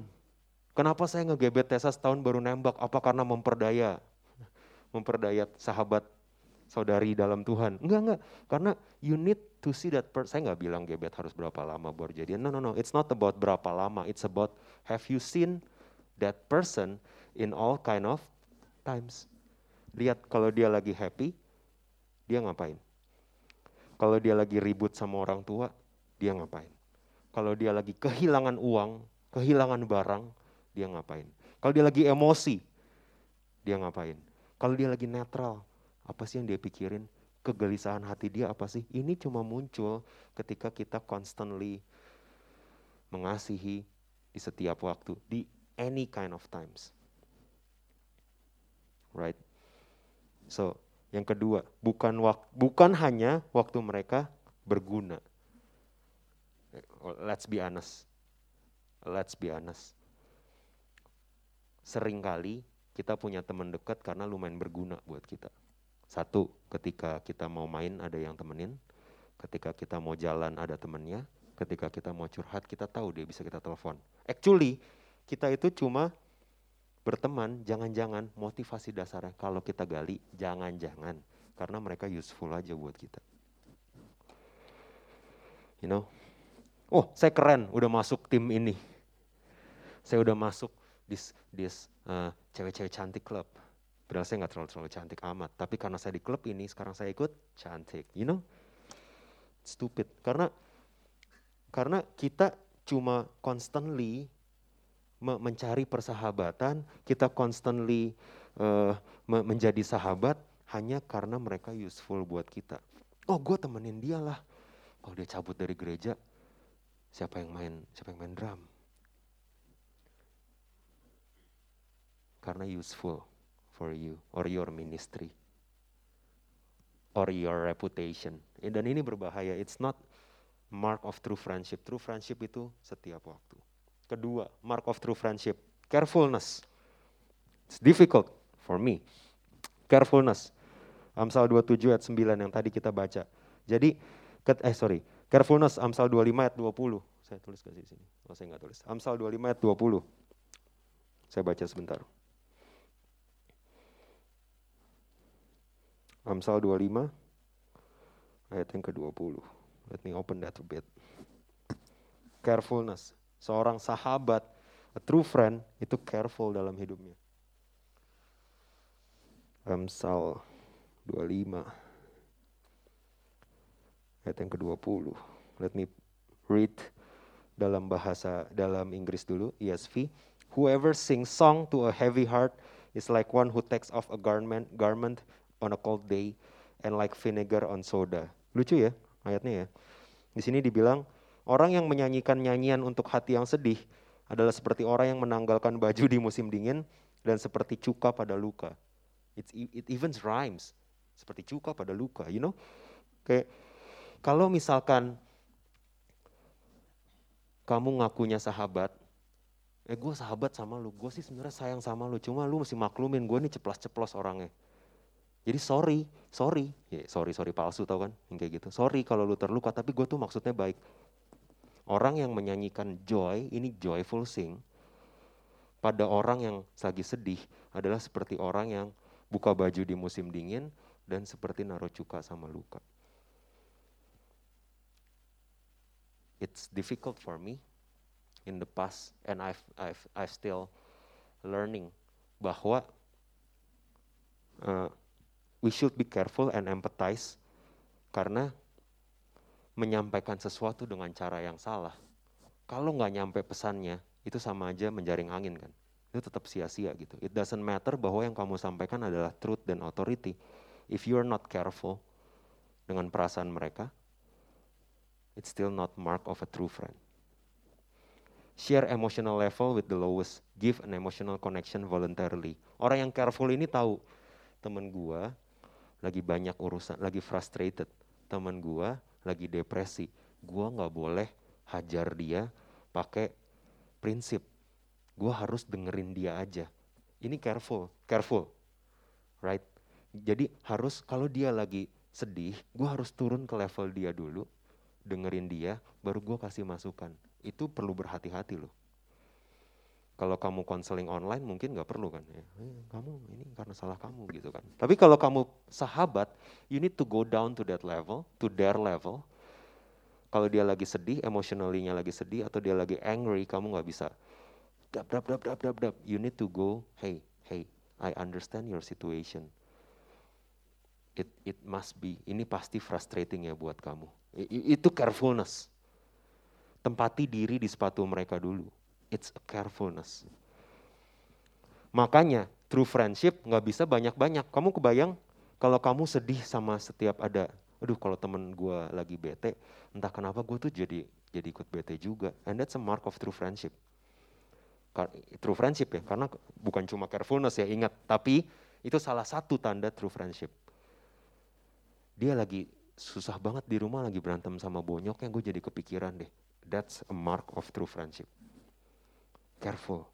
Kenapa saya ngegebet Tessa setahun baru nembak? Apa karena memperdaya? Memperdaya sahabat saudari dalam Tuhan. Enggak, enggak. Karena you need to see that person. Saya nggak bilang gebet harus berapa lama baru jadian. No, no, no. It's not about berapa lama. It's about have you seen that person in all kind of times. Lihat kalau dia lagi happy, dia ngapain? Kalau dia lagi ribut sama orang tua, dia ngapain? Kalau dia lagi kehilangan uang, kehilangan barang, dia ngapain? Kalau dia lagi emosi, dia ngapain? Kalau dia lagi netral, apa sih yang dia pikirin? Kegelisahan hati dia apa sih? Ini cuma muncul ketika kita constantly mengasihi di setiap waktu, di any kind of times. Right? So, yang kedua, bukan wak bukan hanya waktu mereka berguna. Let's be honest. Let's be honest sering kali kita punya teman dekat karena lumayan berguna buat kita. Satu, ketika kita mau main ada yang temenin, ketika kita mau jalan ada temennya, ketika kita mau curhat kita tahu dia bisa kita telepon. Actually, kita itu cuma berteman, jangan-jangan motivasi dasarnya kalau kita gali, jangan-jangan karena mereka useful aja buat kita. You know? Oh, saya keren udah masuk tim ini. Saya udah masuk this this uh, cewek-cewek cantik club. Padahal saya nggak terlalu terlalu cantik amat. Tapi karena saya di klub ini, sekarang saya ikut cantik. You know, stupid. Karena karena kita cuma constantly mencari persahabatan, kita constantly uh, menjadi sahabat hanya karena mereka useful buat kita. Oh, gue temenin dia lah. Kalau dia cabut dari gereja, siapa yang main siapa yang main drum? karena useful for you or your ministry or your reputation. Dan ini berbahaya. It's not mark of true friendship. True friendship itu setiap waktu. Kedua, mark of true friendship, carefulness. It's difficult for me. Carefulness. Amsal 27 ayat 9 yang tadi kita baca. Jadi, eh sorry, carefulness Amsal 25 ayat 20. Saya tulis ke sini. Oh saya nggak tulis. Amsal 25 ayat 20. Saya baca sebentar. Amsal 25 ayat yang ke-20. Let me open that a bit. Carefulness. Seorang sahabat, a true friend, itu careful dalam hidupnya. Amsal 25 ayat yang ke-20. Let me read dalam bahasa dalam Inggris dulu, ESV. Whoever sings song to a heavy heart is like one who takes off a garment garment on a cold day and like vinegar on soda. Lucu ya ayatnya ya. Di sini dibilang orang yang menyanyikan nyanyian untuk hati yang sedih adalah seperti orang yang menanggalkan baju di musim dingin dan seperti cuka pada luka. It's, it even rhymes. Seperti cuka pada luka, you know? Kayak kalau misalkan kamu ngakunya sahabat, eh gue sahabat sama lu, gue sih sebenarnya sayang sama lu, cuma lu mesti maklumin gue nih ceplos-ceplos orangnya. Jadi sorry, sorry, ya, sorry sorry palsu tau kan, yang kayak gitu. Sorry kalau lu terluka, tapi gue tuh maksudnya baik. Orang yang menyanyikan joy, ini joyful sing, pada orang yang lagi sedih adalah seperti orang yang buka baju di musim dingin dan seperti naruh cuka sama luka. It's difficult for me in the past and I've I've I've still learning bahwa uh, we should be careful and empathize karena menyampaikan sesuatu dengan cara yang salah. Kalau nggak nyampe pesannya, itu sama aja menjaring angin kan. Itu tetap sia-sia gitu. It doesn't matter bahwa yang kamu sampaikan adalah truth dan authority. If you are not careful dengan perasaan mereka, it's still not mark of a true friend. Share emotional level with the lowest. Give an emotional connection voluntarily. Orang yang careful ini tahu, temen gua lagi banyak urusan, lagi frustrated. Temen gua lagi depresi. Gua nggak boleh hajar dia pakai prinsip. Gua harus dengerin dia aja. Ini careful, careful, right? Jadi harus kalau dia lagi sedih, gua harus turun ke level dia dulu, dengerin dia, baru gua kasih masukan itu perlu berhati-hati loh. Kalau kamu konseling online mungkin nggak perlu kan, ya, eh, kamu ini karena salah kamu gitu kan. Tapi kalau kamu sahabat, you need to go down to that level, to their level. Kalau dia lagi sedih, emotionally-nya lagi sedih atau dia lagi angry, kamu nggak bisa dap dap dap dap dap dap. You need to go, hey hey, I understand your situation. It it must be, ini pasti frustrating ya buat kamu. Itu carefulness tempati diri di sepatu mereka dulu. It's a carefulness. Makanya true friendship nggak bisa banyak-banyak. Kamu kebayang kalau kamu sedih sama setiap ada, aduh kalau temen gue lagi bete, entah kenapa gue tuh jadi jadi ikut bete juga. And that's a mark of true friendship. True friendship ya, karena bukan cuma carefulness ya ingat, tapi itu salah satu tanda true friendship. Dia lagi susah banget di rumah lagi berantem sama bonyoknya, gue jadi kepikiran deh That's a mark of true friendship. Careful.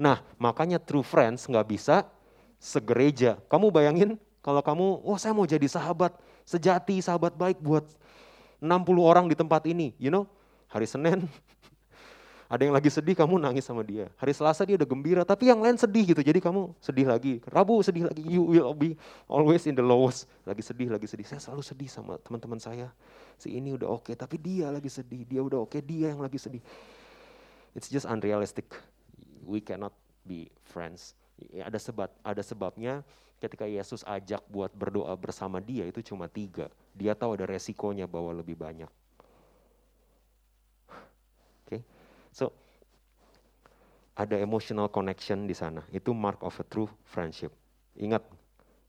Nah, makanya true friends nggak bisa segereja. Kamu bayangin kalau kamu, oh saya mau jadi sahabat sejati, sahabat baik buat 60 orang di tempat ini. You know, hari Senin ada yang lagi sedih, kamu nangis sama dia. Hari Selasa dia udah gembira, tapi yang lain sedih gitu. Jadi kamu sedih lagi. Rabu sedih lagi, you will be always in the lowest. Lagi sedih, lagi sedih. Saya selalu sedih sama teman-teman saya si ini udah oke, okay, tapi dia lagi sedih, dia udah oke, okay, dia yang lagi sedih. It's just unrealistic. We cannot be friends. Ya, ada sebab, ada sebabnya ketika Yesus ajak buat berdoa bersama dia itu cuma tiga. Dia tahu ada resikonya bahwa lebih banyak. Oke, okay? so ada emotional connection di sana. Itu mark of a true friendship. Ingat,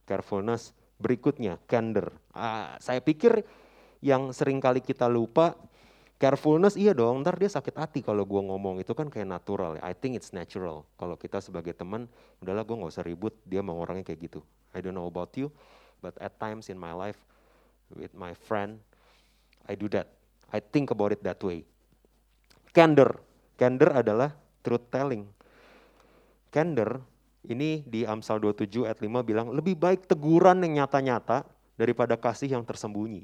carefulness. Berikutnya, candor. Ah, saya pikir yang sering kali kita lupa carefulness iya dong. Ntar dia sakit hati kalau gue ngomong. Itu kan kayak natural ya. I think it's natural. Kalau kita sebagai teman udahlah gue nggak usah ribut. Dia mau orangnya kayak gitu. I don't know about you but at times in my life with my friend I do that. I think about it that way. Candor. Candor adalah truth telling. Candor ini di Amsal 27 ayat 5 bilang lebih baik teguran yang nyata-nyata daripada kasih yang tersembunyi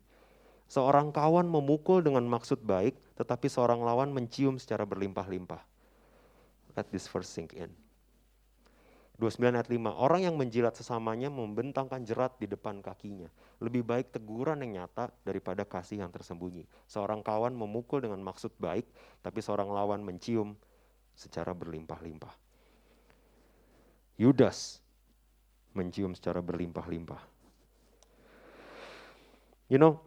Seorang kawan memukul dengan maksud baik, tetapi seorang lawan mencium secara berlimpah-limpah. Let this verse sink in. 29 ayat 5, orang yang menjilat sesamanya membentangkan jerat di depan kakinya. Lebih baik teguran yang nyata daripada kasih yang tersembunyi. Seorang kawan memukul dengan maksud baik, tapi seorang lawan mencium secara berlimpah-limpah. Yudas mencium secara berlimpah-limpah. You know,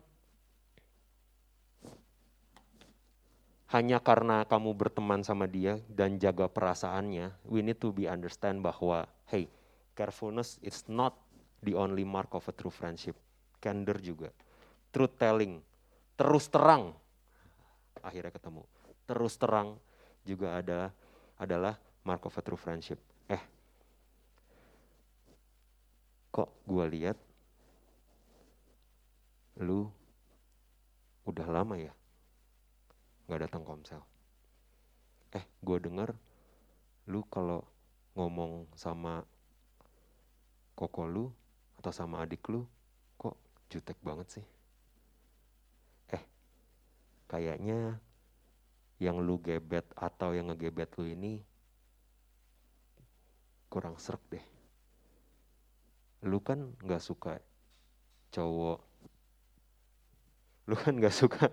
hanya karena kamu berteman sama dia dan jaga perasaannya, we need to be understand bahwa, hey, carefulness is not the only mark of a true friendship. Candor juga. Truth telling, terus terang, akhirnya ketemu. Terus terang juga ada adalah mark of a true friendship. Eh, kok gue lihat lu udah lama ya nggak datang komsel. Eh, gue denger lu kalau ngomong sama koko lu atau sama adik lu, kok jutek banget sih? Eh, kayaknya yang lu gebet atau yang ngegebet lu ini kurang serak deh. Lu kan nggak suka cowok, lu kan nggak suka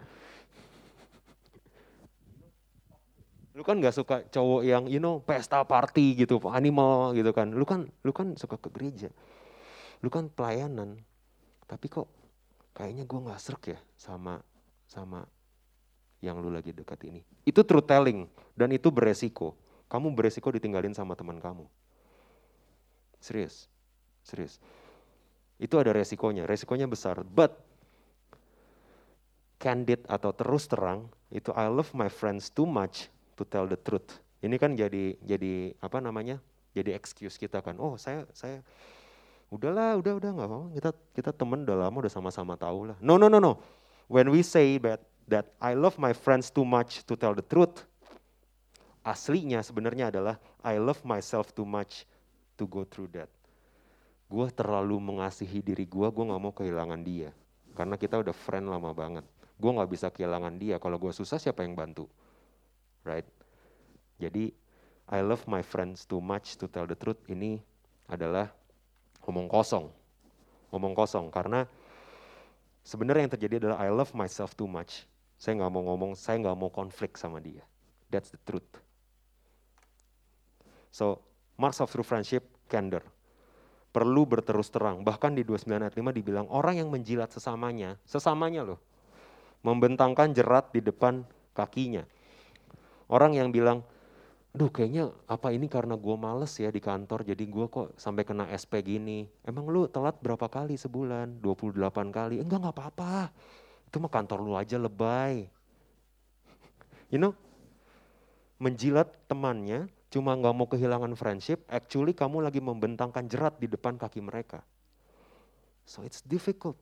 lu kan nggak suka cowok yang you know pesta party gitu animal gitu kan. Lu kan lu kan suka ke gereja. Lu kan pelayanan. Tapi kok kayaknya gue nggak serak ya sama sama yang lu lagi dekat ini. Itu true telling dan itu beresiko. Kamu beresiko ditinggalin sama teman kamu. Serius serius. Itu ada resikonya resikonya besar. But candid atau terus terang, itu I love my friends too much to tell the truth. Ini kan jadi jadi apa namanya? Jadi excuse kita kan. Oh, saya saya udahlah, udah udah nggak apa-apa. Kita kita temen udah lama, udah sama-sama tahu lah. No no no no. When we say that that I love my friends too much to tell the truth, aslinya sebenarnya adalah I love myself too much to go through that. Gue terlalu mengasihi diri gue, gue nggak mau kehilangan dia. Karena kita udah friend lama banget. Gue nggak bisa kehilangan dia. Kalau gue susah siapa yang bantu? Right? Jadi I love my friends too much to tell the truth ini adalah omong kosong. Omong kosong karena sebenarnya yang terjadi adalah I love myself too much. Saya nggak mau ngomong, saya nggak mau konflik sama dia. That's the truth. So, marks of true friendship, candor perlu berterus terang. Bahkan di 29 ayat 5 dibilang orang yang menjilat sesamanya, sesamanya loh, membentangkan jerat di depan kakinya. Orang yang bilang, duh kayaknya apa ini karena gue males ya di kantor jadi gue kok sampai kena SP gini. Emang lu telat berapa kali sebulan? 28 kali. Enggak, enggak apa-apa. Itu mah kantor lu aja lebay. You know, menjilat temannya cuma nggak mau kehilangan friendship, actually kamu lagi membentangkan jerat di depan kaki mereka. So it's difficult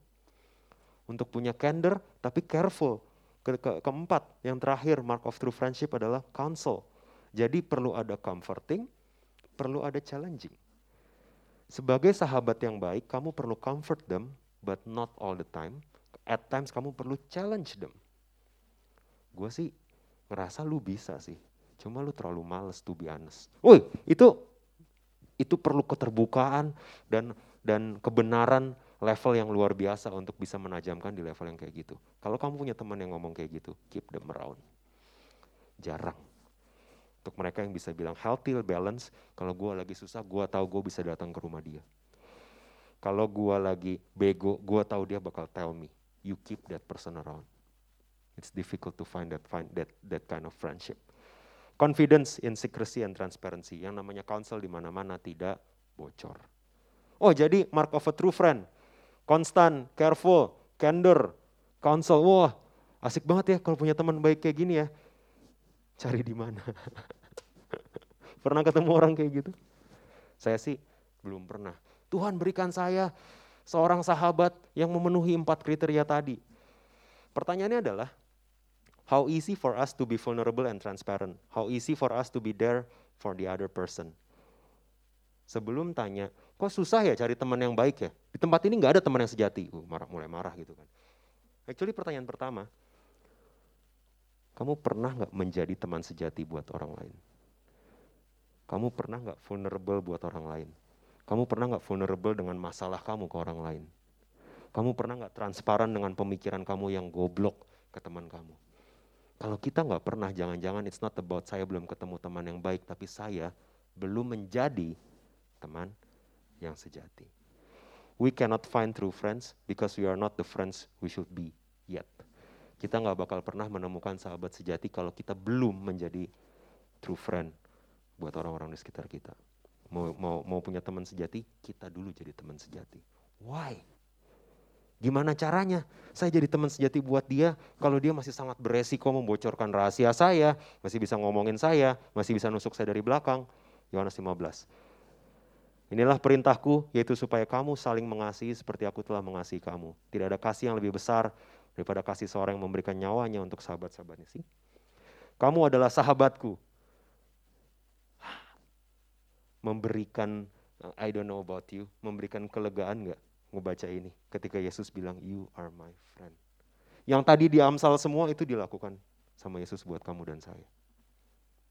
untuk punya candor, tapi careful. Ke, ke, keempat, yang terakhir mark of true friendship adalah counsel. Jadi perlu ada comforting, perlu ada challenging. Sebagai sahabat yang baik, kamu perlu comfort them, but not all the time. At times kamu perlu challenge them. Gue sih ngerasa lu bisa sih Cuma lu terlalu males to be honest. Woi, itu itu perlu keterbukaan dan dan kebenaran level yang luar biasa untuk bisa menajamkan di level yang kayak gitu. Kalau kamu punya teman yang ngomong kayak gitu, keep them around. Jarang. Untuk mereka yang bisa bilang healthy, balance, kalau gue lagi susah, gue tahu gue bisa datang ke rumah dia. Kalau gue lagi bego, gue tahu dia bakal tell me, you keep that person around. It's difficult to find that find that that kind of friendship. Confidence in secrecy and transparency. Yang namanya counsel di mana-mana tidak bocor. Oh jadi mark of a true friend. Constant, careful, candor, counsel. Wah asik banget ya kalau punya teman baik kayak gini ya. Cari di mana? pernah ketemu orang kayak gitu? Saya sih belum pernah. Tuhan berikan saya seorang sahabat yang memenuhi empat kriteria tadi. Pertanyaannya adalah, How easy for us to be vulnerable and transparent. How easy for us to be there for the other person. Sebelum tanya, kok susah ya cari teman yang baik ya? Di tempat ini nggak ada teman yang sejati. Uh, marah, mulai marah gitu kan. Actually pertanyaan pertama, kamu pernah nggak menjadi teman sejati buat orang lain? Kamu pernah nggak vulnerable buat orang lain? Kamu pernah nggak vulnerable dengan masalah kamu ke orang lain? Kamu pernah nggak transparan dengan pemikiran kamu yang goblok ke teman kamu? Kalau kita nggak pernah, jangan-jangan it's not about saya belum ketemu teman yang baik, tapi saya belum menjadi teman yang sejati. We cannot find true friends because we are not the friends we should be yet. Kita nggak bakal pernah menemukan sahabat sejati kalau kita belum menjadi true friend buat orang-orang di sekitar kita. Mau, mau, mau punya teman sejati, kita dulu jadi teman sejati. Why? Gimana caranya? Saya jadi teman sejati buat dia kalau dia masih sangat beresiko membocorkan rahasia saya, masih bisa ngomongin saya, masih bisa nusuk saya dari belakang. Yohanes 15. Inilah perintahku, yaitu supaya kamu saling mengasihi seperti aku telah mengasihi kamu. Tidak ada kasih yang lebih besar daripada kasih seorang yang memberikan nyawanya untuk sahabat-sahabatnya. Sih? Kamu adalah sahabatku. Memberikan, I don't know about you, memberikan kelegaan nggak? ngebaca ini ketika Yesus bilang you are my friend. Yang tadi di Amsal semua itu dilakukan sama Yesus buat kamu dan saya.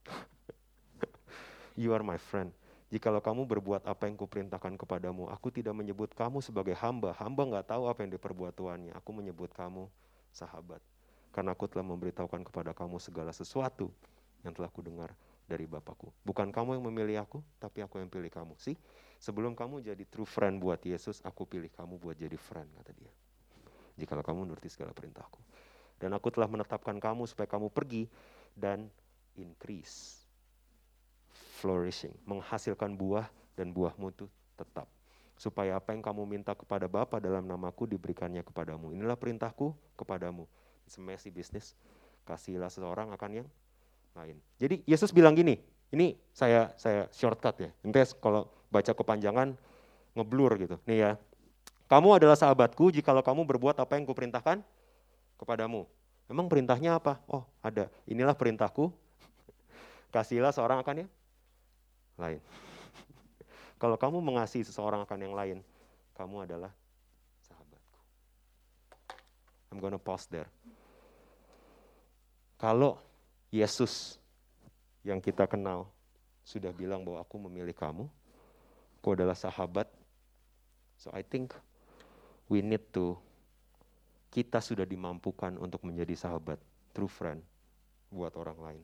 you are my friend. Jikalau kamu berbuat apa yang kuperintahkan kepadamu, aku tidak menyebut kamu sebagai hamba. Hamba nggak tahu apa yang diperbuat Tuannya. Aku menyebut kamu sahabat. Karena aku telah memberitahukan kepada kamu segala sesuatu yang telah kudengar dari Bapakku. Bukan kamu yang memilih aku, tapi aku yang pilih kamu. Sih, Sebelum kamu jadi true friend buat Yesus, aku pilih kamu buat jadi friend, kata dia. Jikalau kamu nuruti segala perintahku. Dan aku telah menetapkan kamu supaya kamu pergi dan increase. Flourishing, menghasilkan buah dan buah mutu tetap. Supaya apa yang kamu minta kepada Bapa dalam namaku diberikannya kepadamu. Inilah perintahku kepadamu. It's a messy business. Kasihlah seseorang akan yang lain. Jadi Yesus bilang gini, ini saya saya shortcut ya. Nanti kalau baca kepanjangan ngeblur gitu. Nih ya. Kamu adalah sahabatku jikalau kamu berbuat apa yang kuperintahkan kepadamu. Memang perintahnya apa? Oh, ada. Inilah perintahku. Kasihlah seorang akan yang lain. Kalau kamu mengasihi seseorang akan yang lain, kamu adalah sahabatku. I'm gonna pause there. Kalau Yesus yang kita kenal sudah bilang bahwa aku memilih kamu, aku adalah sahabat. So I think we need to kita sudah dimampukan untuk menjadi sahabat, true friend buat orang lain.